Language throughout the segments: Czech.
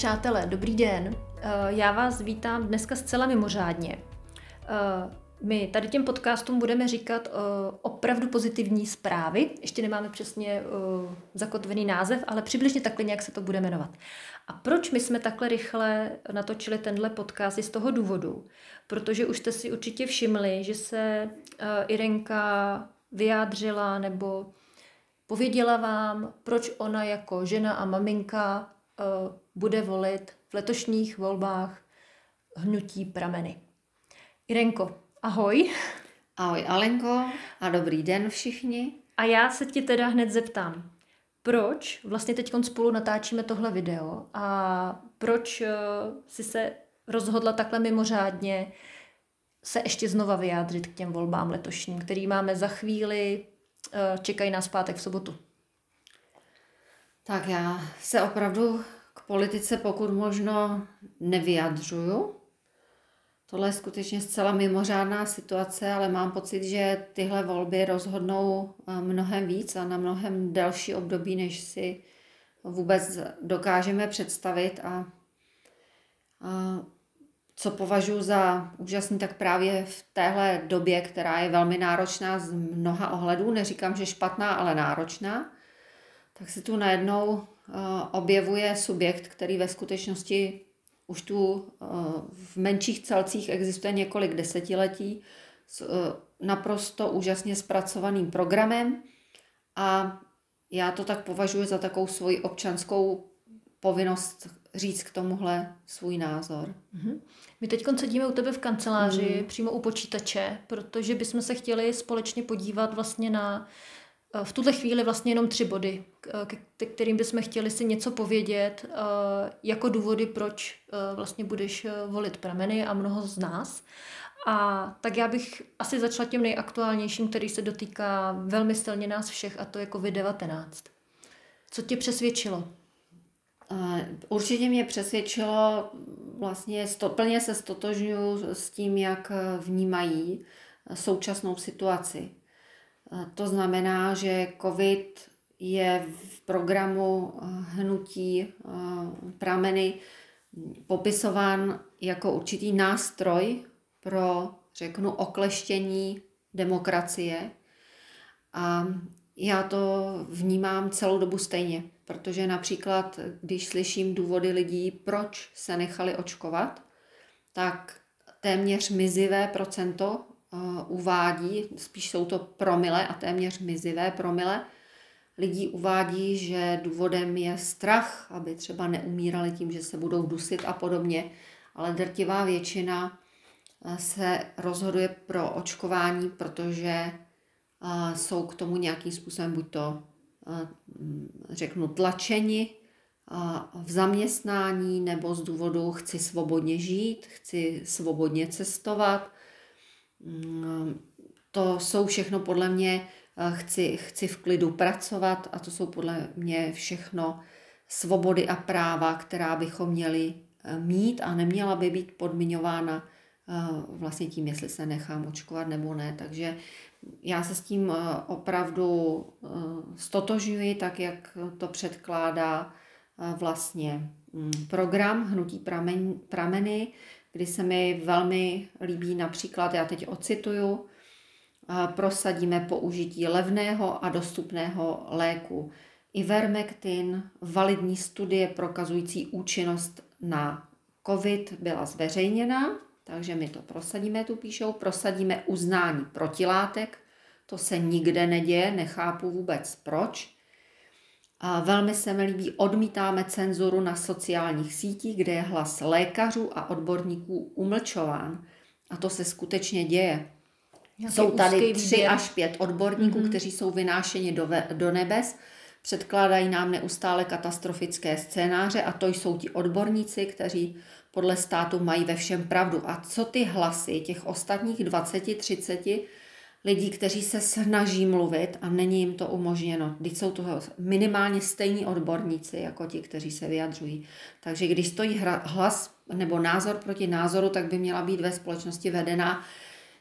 přátelé, dobrý den. Eh, já vás vítám dneska zcela mimořádně. Eh, my tady těm podcastům budeme říkat uh, opravdu pozitivní zprávy. Ještě nemáme přesně zakotvený název, ale přibližně takhle nějak se to bude jmenovat. A proč my jsme takhle rychle natočili tenhle podcast je z toho důvodu, protože už jste si určitě všimli, že se Irenka vyjádřila nebo pověděla vám, proč ona jako žena a maminka bude volit v letošních volbách hnutí prameny. Irenko, ahoj. Ahoj Alenko a dobrý den všichni. A já se ti teda hned zeptám, proč vlastně teď spolu natáčíme tohle video a proč uh, si se rozhodla takhle mimořádně se ještě znova vyjádřit k těm volbám letošním, který máme za chvíli, uh, čekají nás pátek v sobotu. Tak já se opravdu k politice pokud možno nevyjadřuju. Tohle je skutečně zcela mimořádná situace, ale mám pocit, že tyhle volby rozhodnou eh, mnohem víc a na mnohem delší období, než si vůbec dokážeme představit. A, a co považuji za úžasný, tak právě v téhle době, která je velmi náročná z mnoha ohledů, neříkám, že špatná, ale náročná, tak se tu najednou objevuje subjekt, který ve skutečnosti už tu eh, v menších celcích existuje několik desetiletí s eh, naprosto úžasně zpracovaným programem a já to tak považuji za takovou svoji občanskou povinnost říct k tomuhle svůj názor. Mm-hmm. My teď sedíme u tebe v kanceláři, mm. přímo u počítače, protože bychom se chtěli společně podívat vlastně na Eh, v tuhle chvíli vlastně jenom tři body, k kterým bychom chtěli si něco povědět, eh, jako důvody, proč eh, vlastně budeš volit prameny a mnoho z nás. A tak já bych asi začala tím nejaktuálnějším, který se dotýká velmi silně nás všech, a to je COVID-19. Co tě přesvědčilo? Určitě mě přesvědčilo, vlastně sto, plně se stotožňuji s tím, jak vnímají současnou situaci. To znamená, že COVID je v programu eh, hnutí eh, prameny popisován jako určitý nástroj pro, řeknu, okleštění demokracie. A já to vnímám celou dobu stejně, protože například, když slyším důvody lidí, proč se nechali očkovat, tak téměř mizivé procento uvádí, spíš jsou to promile a téměř mizivé promile, lidí uvádí, že důvodem je strach, aby třeba neumírali tím, že se budou dusit a podobně, ale drtivá většina eh, se rozhoduje pro očkování, protože eh, jsou k tomu nějakým způsobem buď to, řeknu, tlačeni v zaměstnání nebo z důvodu chci svobodně žít, chci svobodně cestovat, to jsou všechno podle mě, eh, chci, chci v klidu pracovat a to jsou podle mě všechno svobody a práva, která bychom měli eh, mít a neměla by být podmiňována eh, vlastně tím, jestli se nechám očkovat nebo ne. Takže já se s tím opravdu stotožňuji, tak jak to předkládá vlastně mm, program Hnutí prameny, kdy se mi velmi líbí například, já teď ocituju, prosadíme použití levného a dostupného léku Ivermectin, validní studie prokazující účinnost na COVID byla zveřejněna, takže my to prosadíme, tu píšou, prosadíme uznání protilátek, to se nikde neděje, nechápu vůbec proč. A velmi se mi líbí, odmítáme cenzuru na sociálních sítích, kde je hlas lékařů a odborníků umlčován. A to se skutečně děje. Jaký jsou tady tři až pět odborníků, mm-hmm. kteří jsou vynášeni do, ve, do nebes, předkládají nám neustále katastrofické scénáře a to jsou ti odborníci, kteří podle státu mají ve všem pravdu. A co ty hlasy těch ostatních 20, 30 lidí, kteří se snaží mluvit a není jim to umožněno. Když jsou to minimálně stejní odborníci jako ti, kteří se vyjadřují. Takže když stojí hlas nebo názor proti názoru, tak by měla být ve společnosti vedena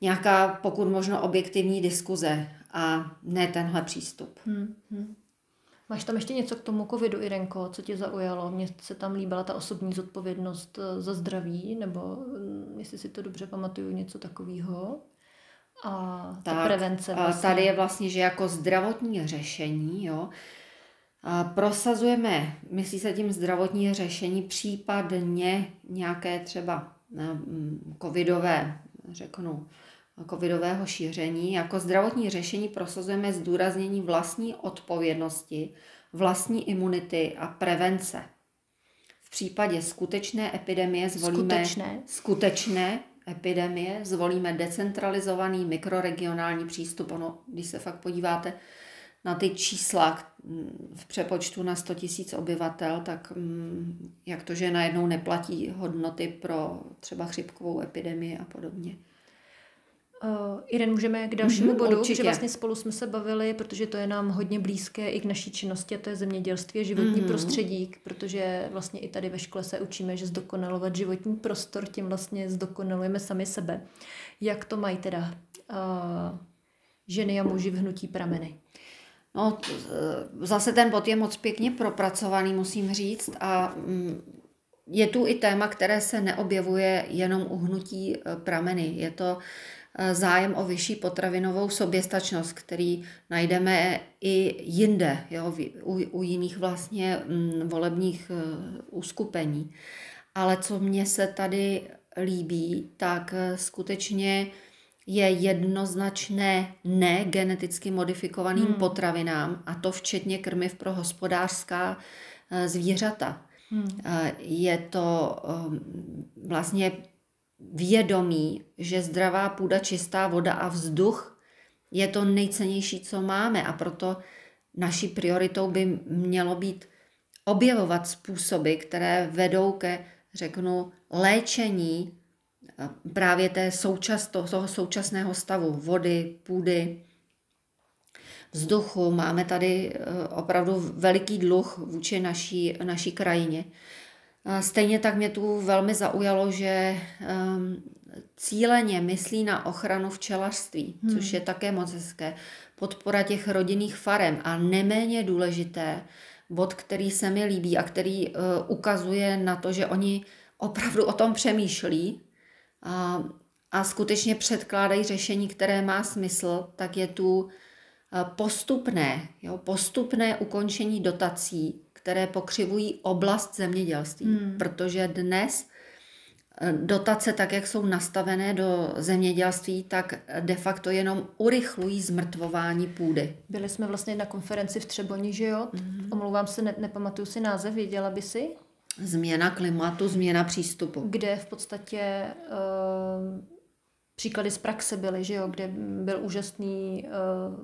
nějaká pokud možno objektivní diskuze a ne tenhle přístup. Hmm, hmm. Máš tam ještě něco k tomu covidu, Irenko, co tě zaujalo? Mně se tam líbila ta osobní zodpovědnost eh, za zdraví, nebo mm, jestli si to dobře pamatuju, něco takového. A ta tak, prevence. Vlastně. Tady je vlastně, že jako zdravotní řešení, jo, prosazujeme, myslí se tím zdravotní řešení, případně nějaké třeba mm, covidové, řeknu, covidového šíření. Jako zdravotní řešení prosazujeme zdůraznění vlastní odpovědnosti, vlastní imunity a prevence. V případě skutečné epidemie zvolíme skutečné, skutečné epidemie, zvolíme decentralizovaný mikroregionální přístup. Ono, když se fakt podíváte na ty čísla v přepočtu na 100 000 obyvatel, tak mm, jak to, že najednou neplatí hodnoty pro třeba chřipkovou epidemii a podobně. Uh, Irene, můžeme k dalšímu mm-hmm, bodu, určitě. že vlastně spolu jsme se bavili, protože to je nám hodně blízké i k naší činnosti, a to je zemědělství a životní mm-hmm. prostředí, protože vlastně i tady ve škole se učíme, že zdokonalovat životní prostor, tím vlastně zdokonalujeme sami sebe. Jak to mají teda uh, ženy a muži v hnutí prameny? No, zase ten bod je moc pěkně propracovaný, musím říct, a mm, je tu i téma, které se neobjevuje jenom u hnutí prameny. Je to zájem o vyšší potravinovou soběstačnost, který najdeme i jinde, jo, u, u jiných vlastně mm, volebních e, uskupení. Ale co mně se tady líbí, tak skutečně je jednoznačné ne geneticky modifikovaným hmm. potravinám, a to včetně krmiv pro hospodářská eh, zvířata. Hmm. Eh, je to vlastně vědomí, že zdravá půda, čistá voda a vzduch je to nejcennější, co máme a proto naší prioritou by mělo být objevovat způsoby, které vedou ke, řeknu, léčení právě té součas, toho současného stavu vody, půdy, vzduchu. Máme tady eh, opravdu veliký dluh vůči naší, naší krajině. Stejně tak mě tu velmi zaujalo, že um, cíleně myslí na ochranu včelařství, hmm. což je také moc hezké. Podpora těch rodinných farem a neméně důležité, bod, který se mi líbí a který uh, ukazuje na to, že oni opravdu o tom přemýšlí a, a skutečně předkládají řešení, které má smysl, tak je tu e, postupné, jo, postupné ukončení dotací, které pokřivují oblast zemědělství. Hmm. Protože dnes e, dotace, tak jak jsou nastavené do zemědělství, tak de facto jenom urychlují zmrtvování půdy. Byli jsme vlastně na konferenci v Třeboni, že jo? Mm-hmm. Omlouvám se, ne, nepamatuju si název, věděla by si? Změna klimatu, změna přístupu. Kde v podstatě uh, příklady z praxe byly, že jo, kde byl úžasný uh,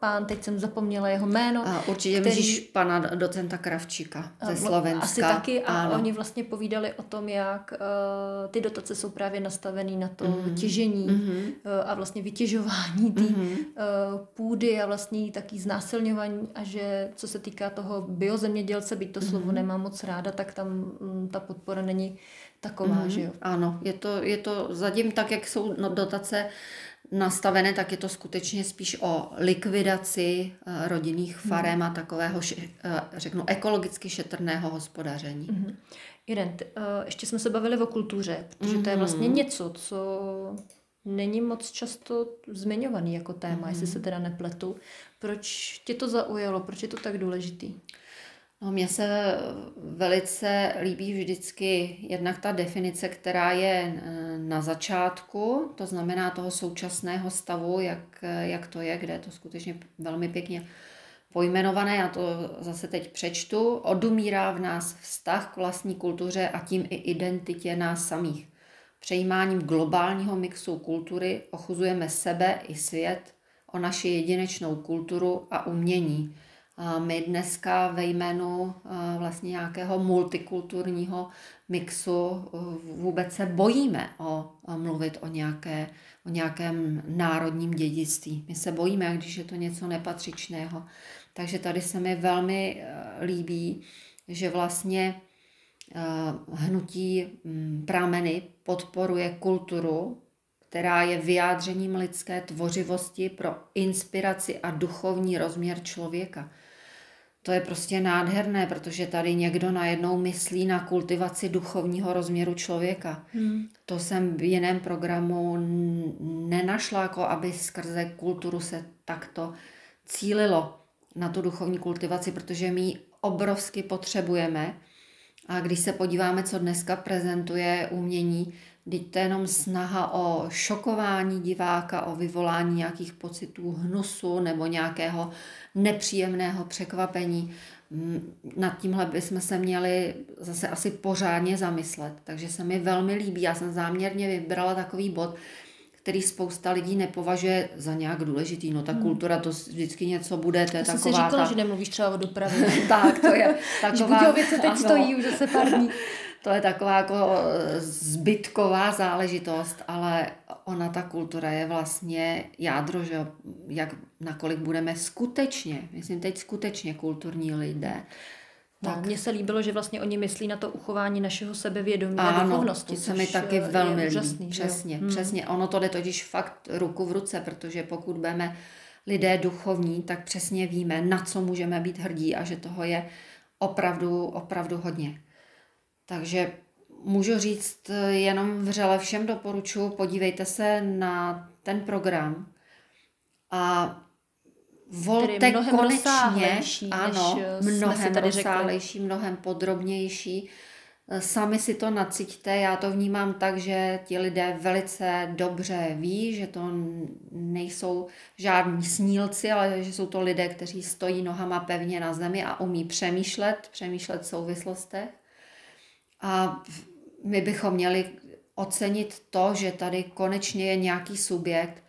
pán, teď jsem zapomněla jeho jméno. A určitě který... myslíš pana docenta Kravčíka ze Slovenska. Asi taky a ano. oni vlastně povídali o tom, jak uh, ty dotace jsou právě nastavený na to mm-hmm. těžení mm-hmm. Uh, a vlastně vytěžování té mm-hmm. uh, půdy a vlastně taky znásilňování a že co se týká toho biozemědělce, byť to mm-hmm. slovo nemám moc ráda, tak tam um, ta podpora není taková, mm-hmm. že jo? Ano, je to, je to zatím tak, jak jsou no, dotace nastavené, tak je to skutečně spíš o likvidaci uh, rodinných mhm. farem mm. a takového, uh, řeknu, ekologicky šetrného hospodaření. Mm. Jeden, uh, ještě jsme se bavili o kultuře, protože mm. to je vlastně mhm. něco, co není moc často zmiňovaný jako téma, mm. jestli se teda nepletu. Proč tě to zaujalo, proč je to tak důležitý? No, mně se velice líbí vždycky jednak ta definice, která je eh, na začátku, to znamená toho současného stavu, jak, jak to je, kde je to skutečně velmi pěkně pojmenované, já to zase teď přečtu, odumírá v nás vztah k vlastní kultuře a tím i identitě nás samých. Přejímáním globálního mixu kultury ochuzujeme sebe i svět o naši jedinečnou kulturu a umění – my dneska ve jménu vlastně nějakého multikulturního mixu vůbec se bojíme o, mluvit o, nějaké, o nějakém národním dědictví. My se bojíme, když je to něco nepatřičného. Takže tady se mi velmi e, líbí, že vlastně e, hnutí prámeny podporuje kulturu, která je vyjádřením lidské tvořivosti pro inspiraci a duchovní rozměr člověka. to je prostě nádherné, protože tady někdo najednou myslí na kultivaci duchovního rozměru člověka. Hmm. To jsem v jiném programu nenašla, jako aby skrze kulturu se takto cílilo na tu duchovní kultivaci, protože my ji obrovsky potřebujeme. A když se podíváme, co dneska prezentuje umění, Teď to je jenom snaha o šokování diváka, o vyvolání nějakých pocitů hnusu nebo nějakého nepříjemného překvapení. Nad tímhle bychom se měli zase asi pořádně zamyslet. Takže se mi velmi líbí. Já jsem záměrně vybrala takový bod, který spousta lidí nepovažuje za nějak důležitý. No ta hmm. kultura, to vždycky něco bude, to je Já taková... jsem si říkala, ta... že nemluvíš třeba o dopravě. tak, to je taková... Když teď ano, stojí už zase pár dní. To je taková jako eh, zbytková záležitost, ale ona, ta kultura je vlastně jádro, že jak nakolik budeme skutečně, myslím teď skutečně kulturní lidé. No, tak. Mně se líbilo, že vlastně oni myslí na to uchování našeho sebevědomí ano, a duchovnosti. to se mi taky velmi líbí. Přesně, hmm. přesně. Ono to jde totiž fakt ruku v ruce, protože pokud budeme lidé duchovní, tak přesně víme, na co můžeme být hrdí a že toho je opravdu, opravdu hodně. Takže můžu říct jenom vřele všem doporučuji, podívejte se na ten program a volte mnohem konečně, ano, mnohem rozsáhlejší, mnohem podrobnější. Sami si to naciťte, já to vnímám tak, že ti lidé velice dobře ví, že to nejsou žádní snílci, ale že jsou to lidé, kteří stojí nohama pevně na zemi a umí přemýšlet, přemýšlet v souvislostech. A my bychom měli ocenit to, že tady konečně je nějaký subjekt,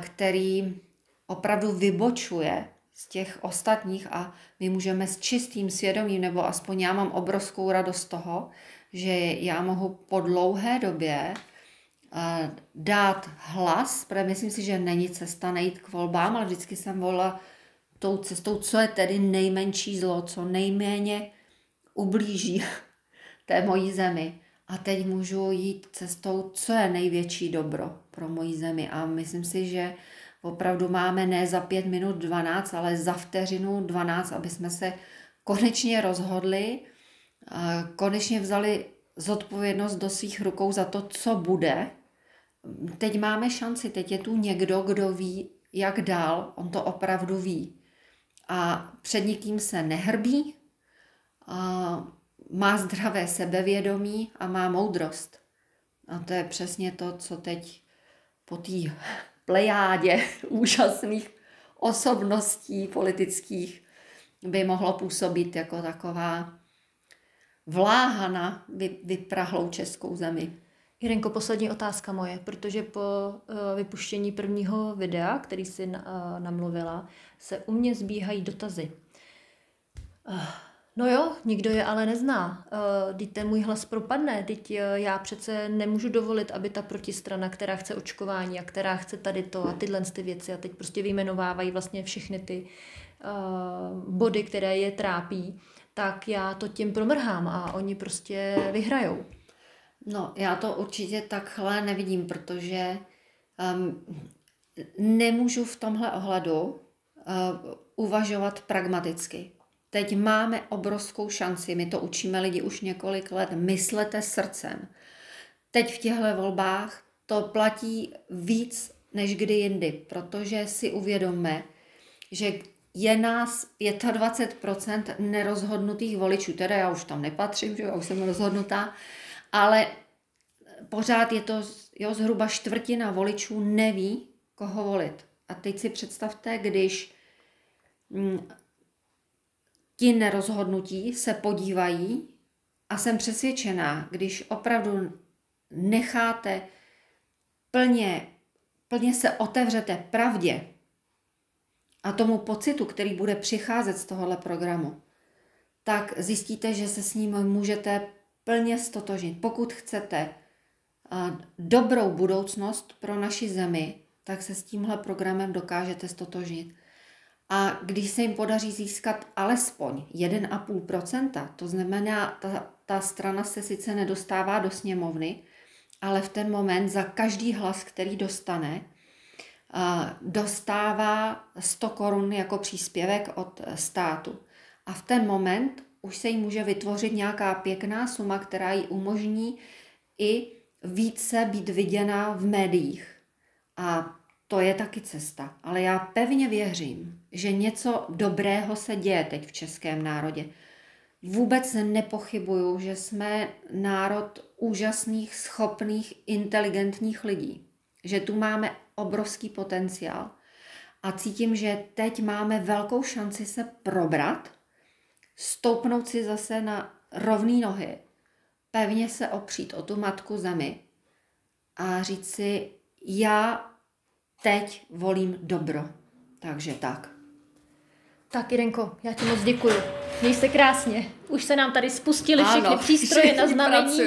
který opravdu vybočuje z těch ostatních a my můžeme s čistým svědomím, nebo aspoň já mám obrovskou radost toho, že já mohu po dlouhé době dát hlas, protože myslím si, že není cesta nejít k volbám, ale vždycky jsem volila tou cestou, co je tedy nejmenší zlo, co nejméně ublíží té mojí zemi. A teď můžu jít cestou, co je největší dobro pro moji zemi. A myslím si, že opravdu máme ne za pět minut 12, ale za vteřinu 12, aby jsme se konečně rozhodli, konečně vzali zodpovědnost do svých rukou za to, co bude. Teď máme šanci, teď je tu někdo, kdo ví, jak dál, on to opravdu ví. A před nikým se nehrbí, a má zdravé sebevědomí a má moudrost. A to je přesně to, co teď po té plejádě úžasných osobností politických by mohlo působit jako taková vláha na vyprahlou českou zemi. Jirenko, poslední otázka moje, protože po uh, vypuštění prvního videa, který si uh, namluvila, se u mě zbíhají dotazy. No jo, nikdo je ale nezná. Teď ten můj hlas propadne. Teď eh, já přece nemůžu dovolit, aby ta protistrana, která chce očkování a která chce tady to a tyhle ty věci a teď prostě vyjmenovávají vlastně všechny ty uh, body, které je trápí, tak já to tím promrhám a oni prostě vyhrajou. No, já to určitě takhle nevidím, protože um, nemůžu v tomhle ohledu uh, uvažovat pragmaticky. Teď máme obrovskou šanci, my to učíme lidi už několik let, myslete srdcem. Teď v těchto volbách to platí víc než kdy jindy, protože si uvědomme, že je nás 25% nerozhodnutých voličů, teda já už tam nepatřím, že já už jsem rozhodnutá, ale pořád je to jo, zhruba čtvrtina voličů neví, koho volit. A teď si představte, když mm, ti nerozhodnutí se podívají a jsem přesvědčená, když opravdu necháte plně, plně se otevřete pravdě a tomu pocitu, který bude přicházet z tohohle programu, tak zjistíte, že se s ním můžete plně stotožnit. Pokud chcete dobrou budoucnost pro naši zemi, tak se s tímhle programem dokážete stotožnit. A když se jim podaří získat alespoň 1,5%, to znamená, ta, ta strana se sice nedostává do sněmovny, ale v ten moment za každý hlas, který dostane, dostává 100 korun jako příspěvek od státu. a v ten moment už se jí může vytvořit nějaká pěkná suma, která jí umožní i více být viděna v médiích. A to je taky cesta. Ale já pevně věřím, že něco dobrého se děje teď v českém národě. Vůbec nepochybuju, že jsme národ úžasných, schopných, inteligentních lidí. Že tu máme obrovský potenciál. A cítím, že teď máme velkou šanci se probrat, stoupnout si zase na rovné nohy, pevně se opřít o tu matku zemi a říct si, já teď volím dobro. Takže tak. Tak, Irenko, já ti moc děkuji. Měj se krásně. Už se nám tady spustily všechny přístroje na znamení,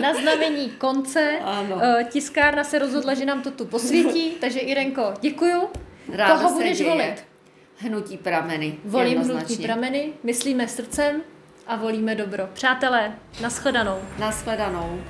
na znamení konce. Ano. Eh, tiskárna se rozhodla, že nám to tu posvětí, takže Irenko, děkuju. Ráda Koho budeš děje. volit? Hnutí prameny. Volím hnutí prameny, myslíme srdcem a volíme dobro. Přátelé, nashledanou. Nashledanou.